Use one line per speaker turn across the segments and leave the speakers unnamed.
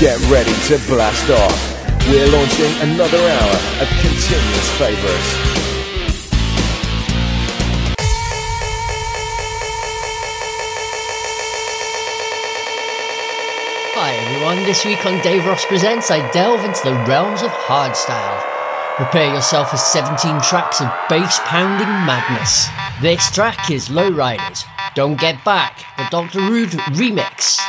Get ready to blast off. We're launching another hour of continuous favourites.
Hi everyone, this week on Daveros Presents, I delve into the realms of hardstyle. Prepare yourself for 17 tracks of bass pounding madness. This track is Lowriders, Don't Get Back, the Dr. Rude remix.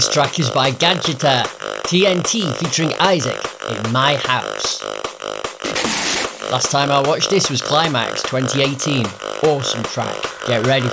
This track is by Gadgeta, TNT featuring Isaac in My House. Last time I watched this was Climax 2018. Awesome track. Get ready.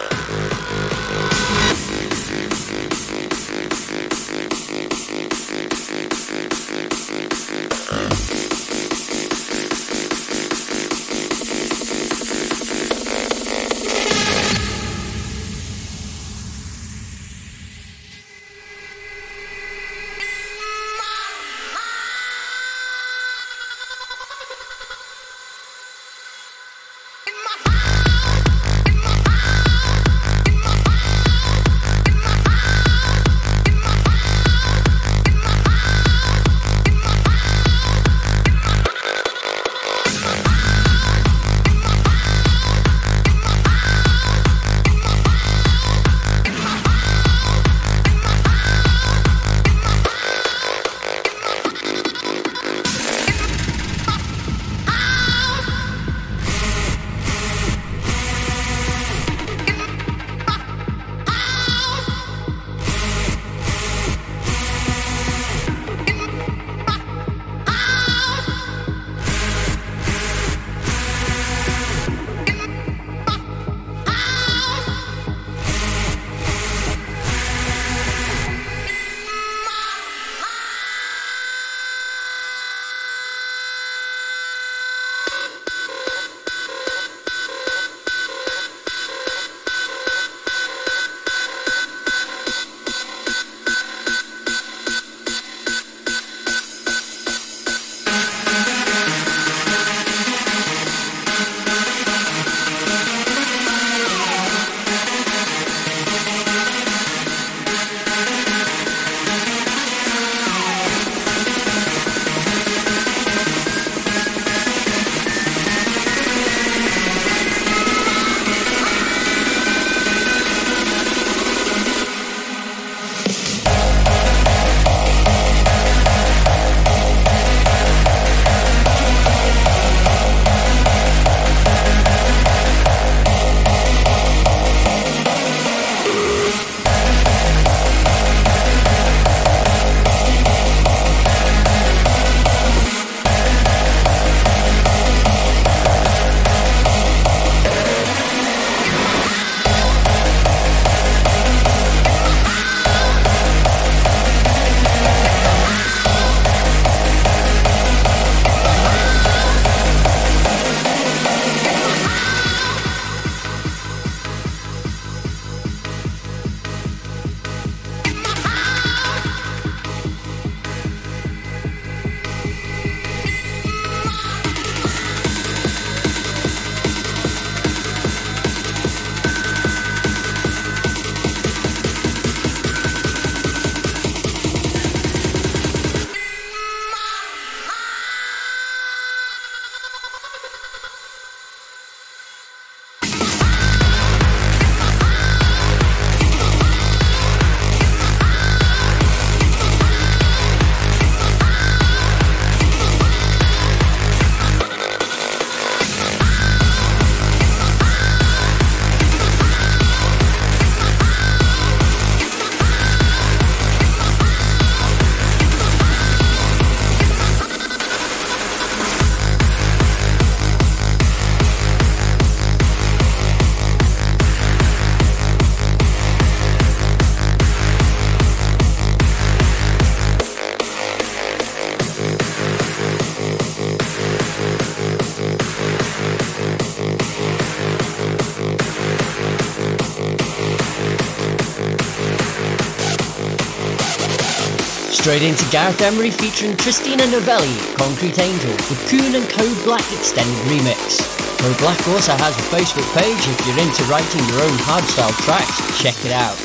Straight into Gareth Emery featuring Christina Novelli, Concrete Angel, with Coone and Code Black extended remix. Code Black also has a Facebook page if you're into writing your own hardstyle tracks, check it out.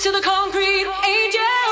To the concrete angel.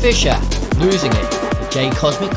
Fisher, Losing It, the J Cosmic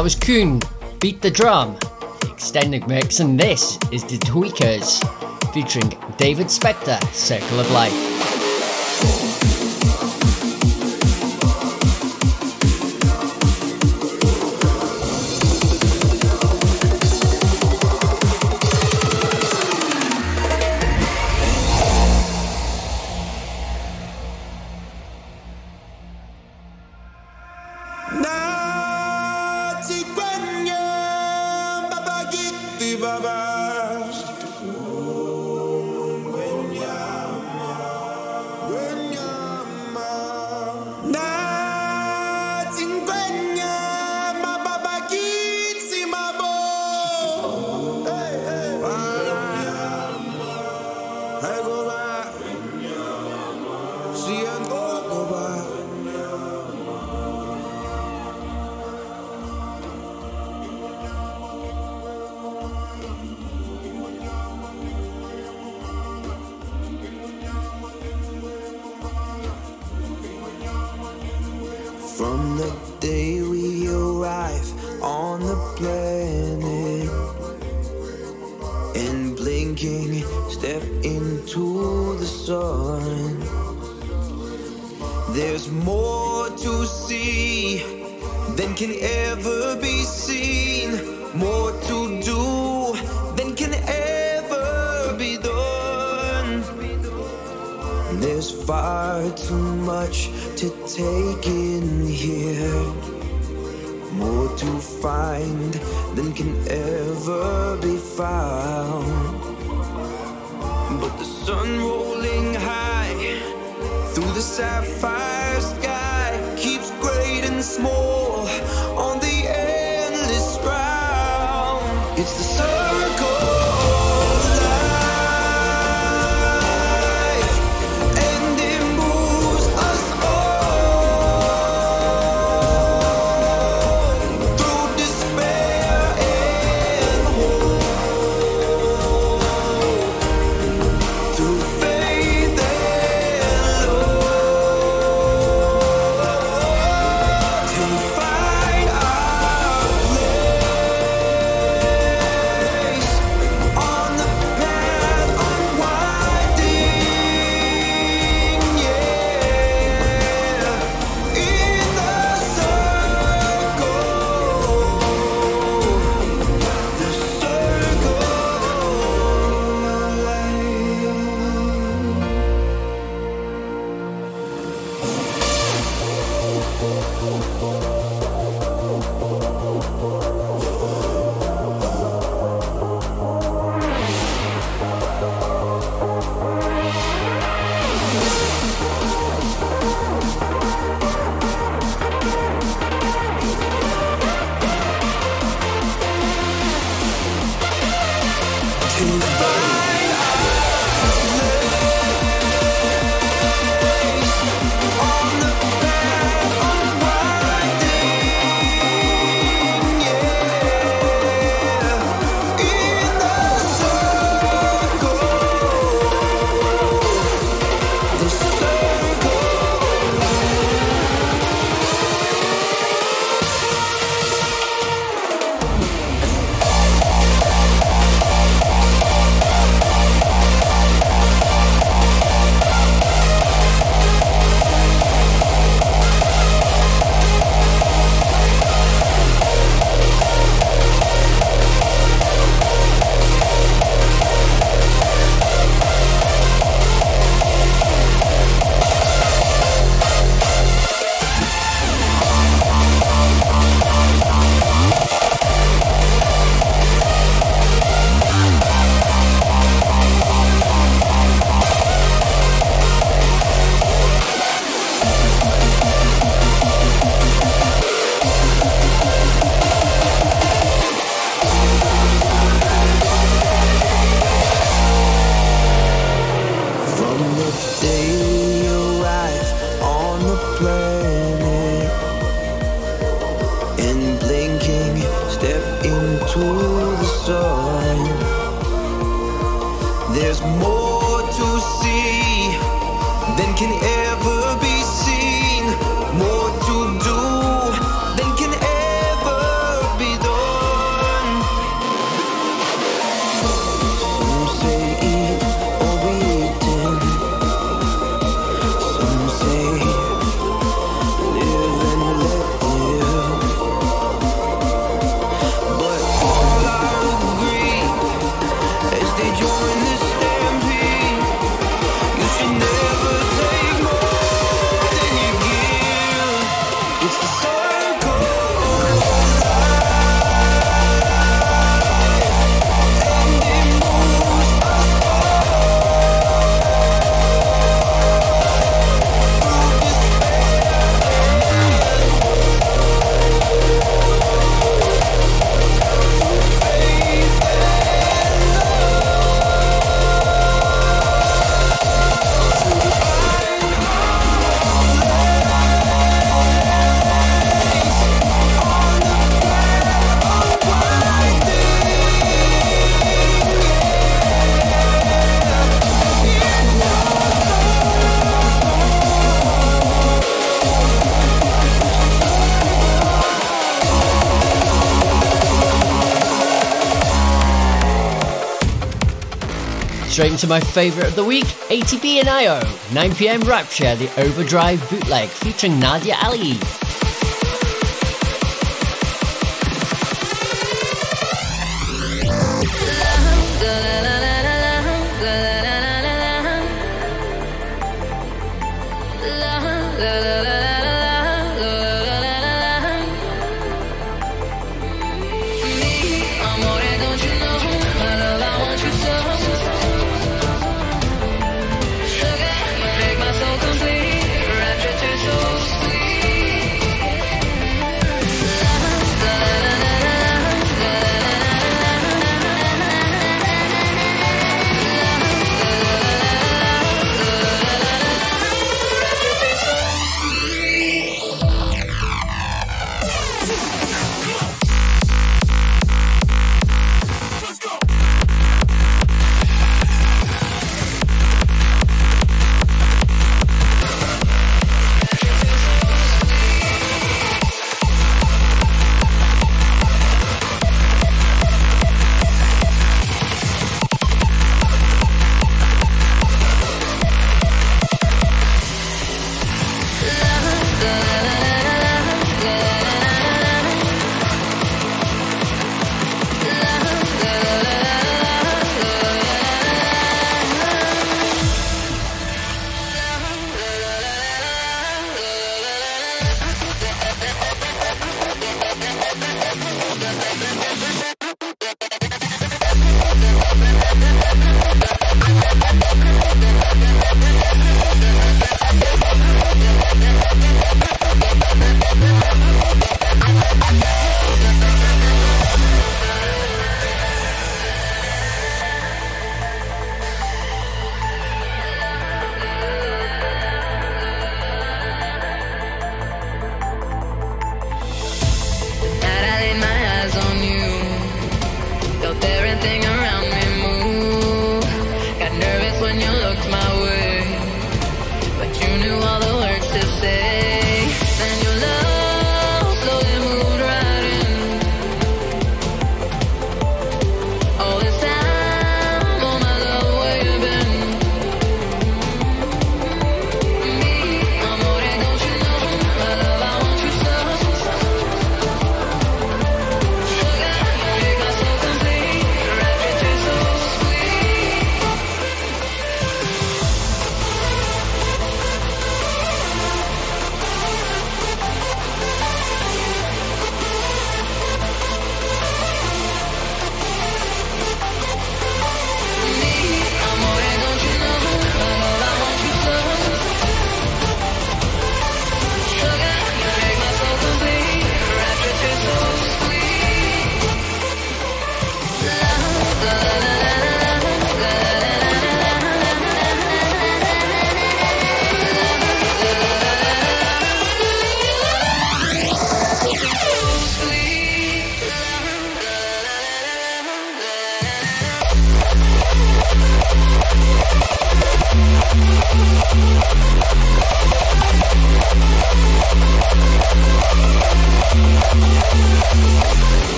That was Coone, Beat the Drum, extended mix, and this is The Tweekaz, featuring David Spector, Circle of Life.
More to do
Straight into my favourite of the week, ATB and iiO, 9pm Rapture, the Overdrive bootleg featuring Nadia Ali.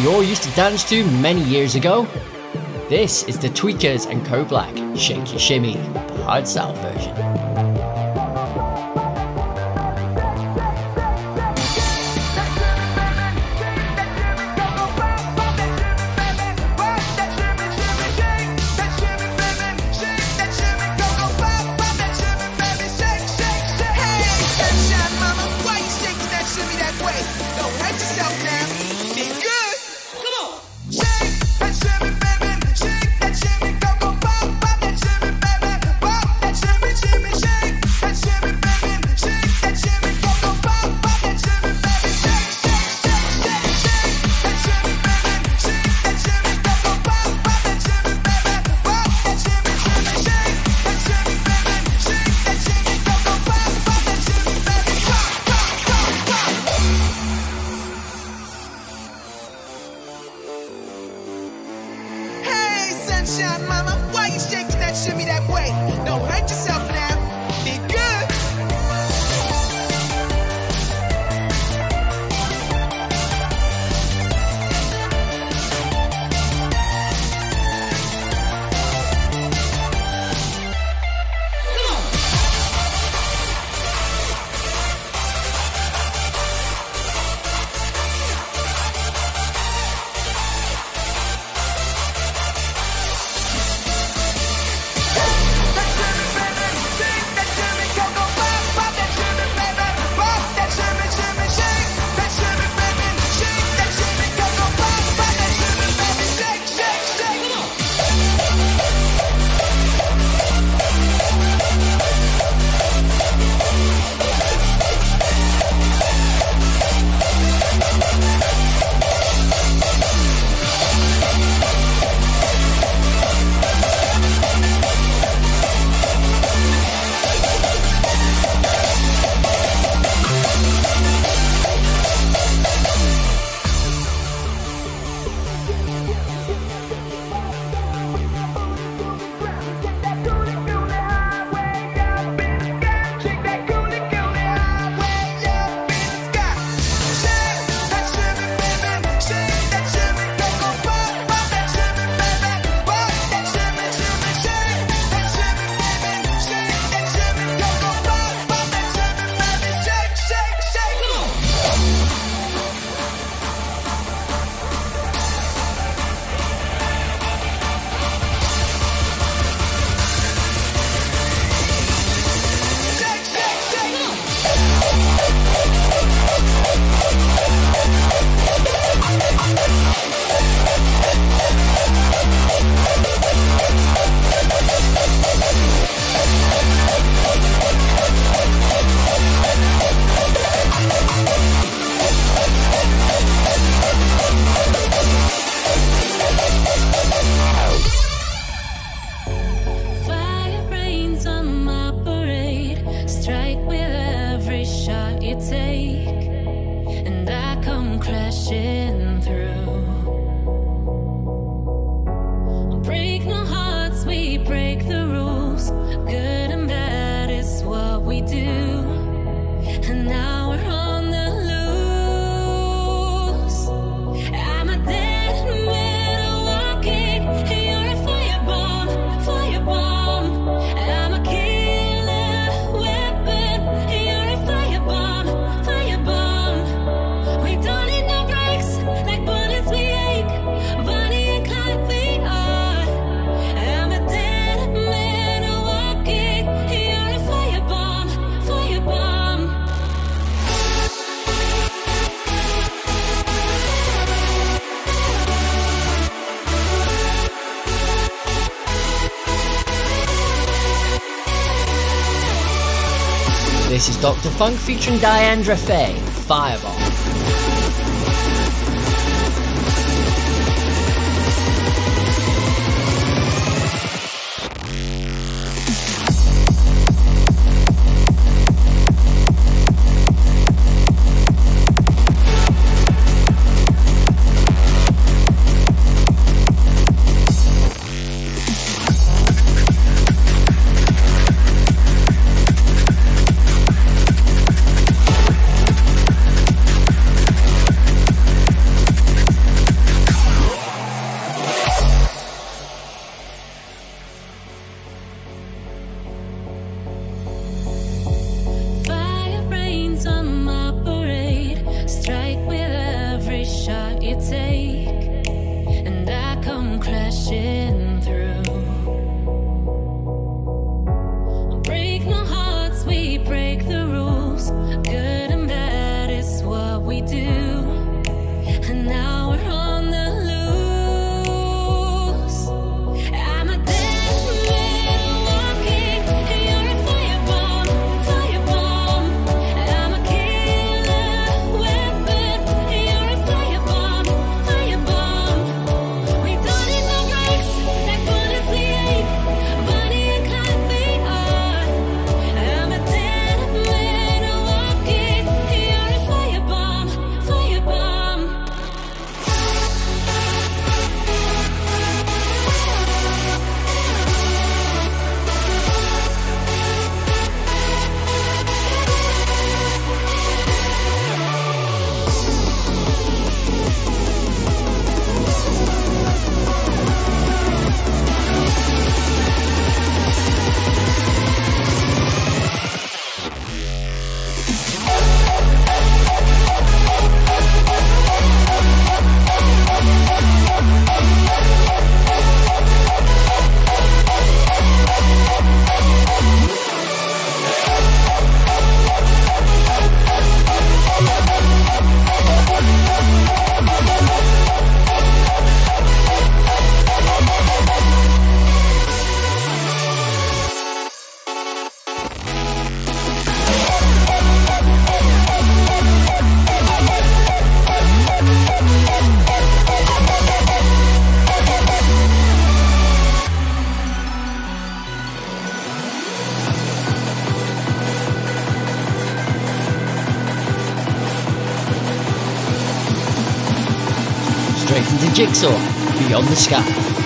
We all used to dance to many years ago. This is the Tweekaz and Code Black Shake Your Shimmy, the hardstyle version.
Dr. Phunk featuring Diandra Faye, Fireball. Welcome Jigsaw Beyond the Sky.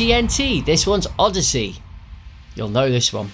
TNT. This one's Odyssey. You'll know this one.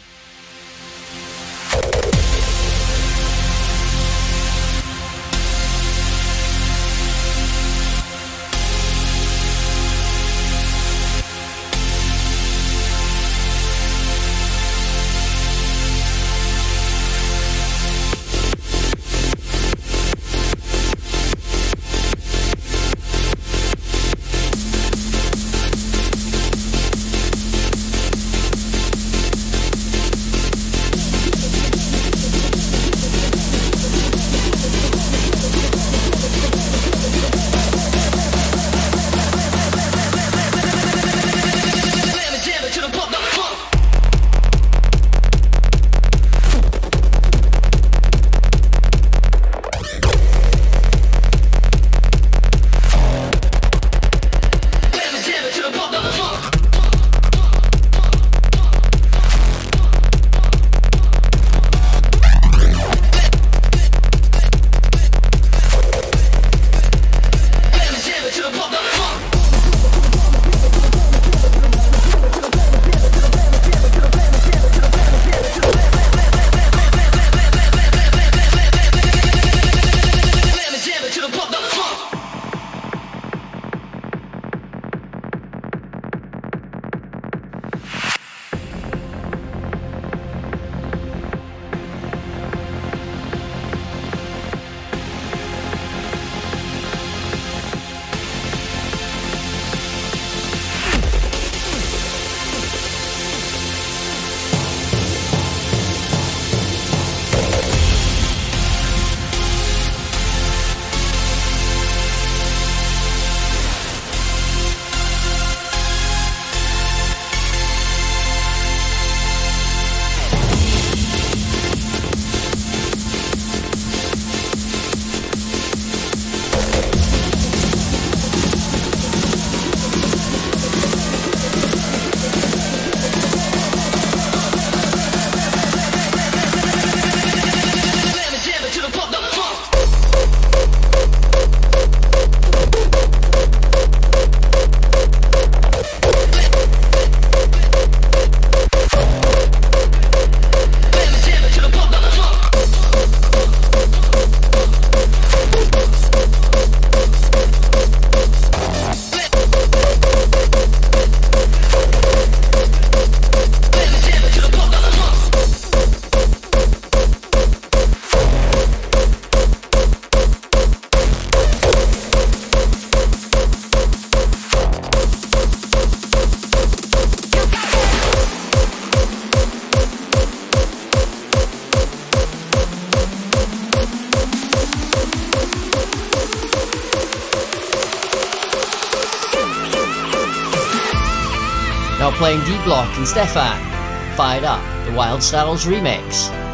Playing D-Block and S-te-Fan. Fired Up, the Wildstylez remix.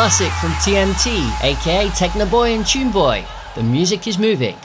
classic from TNT, aka Technoboy and Tuneboy. The music is moving.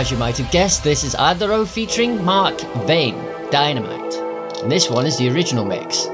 As you might have guessed, this is Adaro featuring Mark Vane, Dynamite. And this one is the original mix.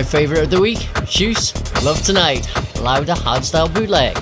My
favourite of the week, Juice, Love Tonight, louder hardstyle bootleg.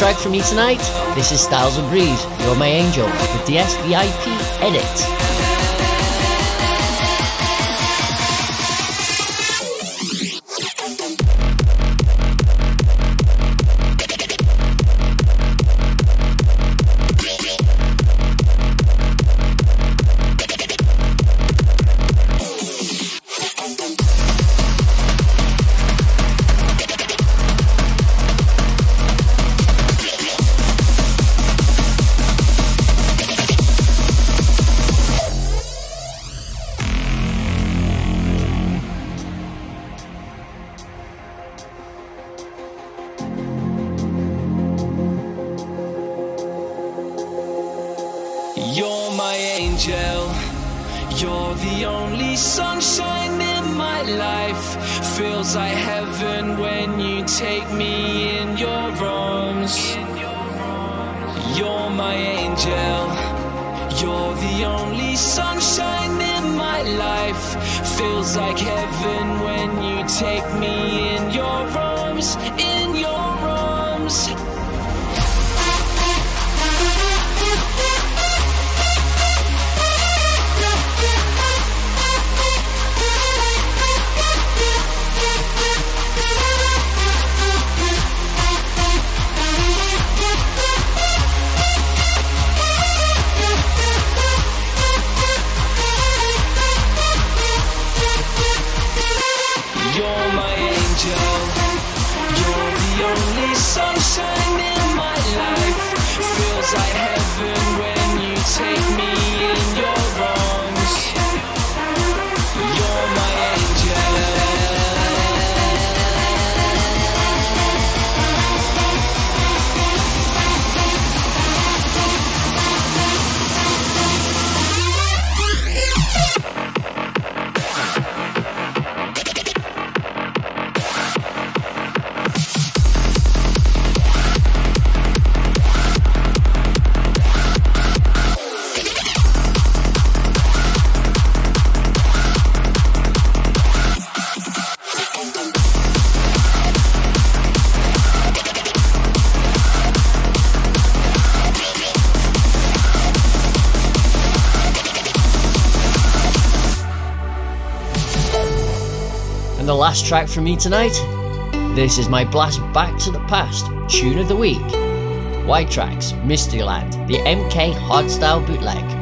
Track from me tonight. This is Styles of Breeze, You're My Angel, with the SVIP edit.
You're my angel. You're the only sunshine in my life. Feels like heaven when you take me in your arms. You're my angel. You're the only sunshine in my life. Feels like heaven when you take me in your arms. In your arms.
And the last track from me tonight. This is my blast back to the past tune of the week. White Tracks, Mysteryland, the MK Hardstyle bootleg.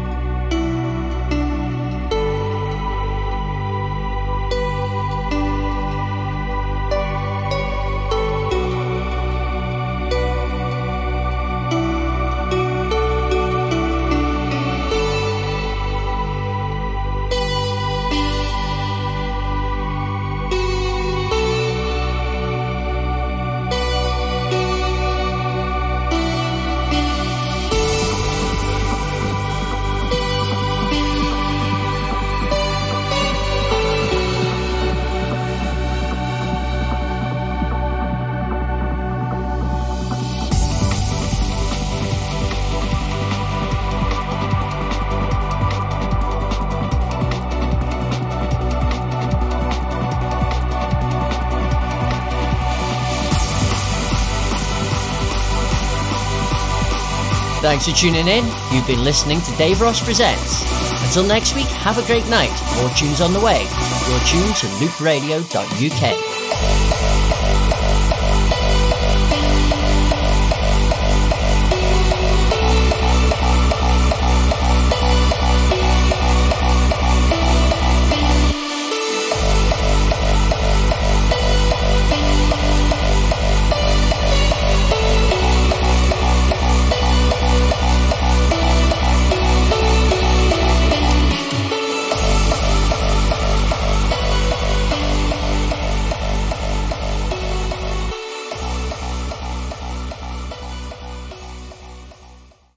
Thanks for tuning in. You've been listening to Daveros Presents. Until next week, have a great night. More tunes on the way. You're tuned to loopradio.uk.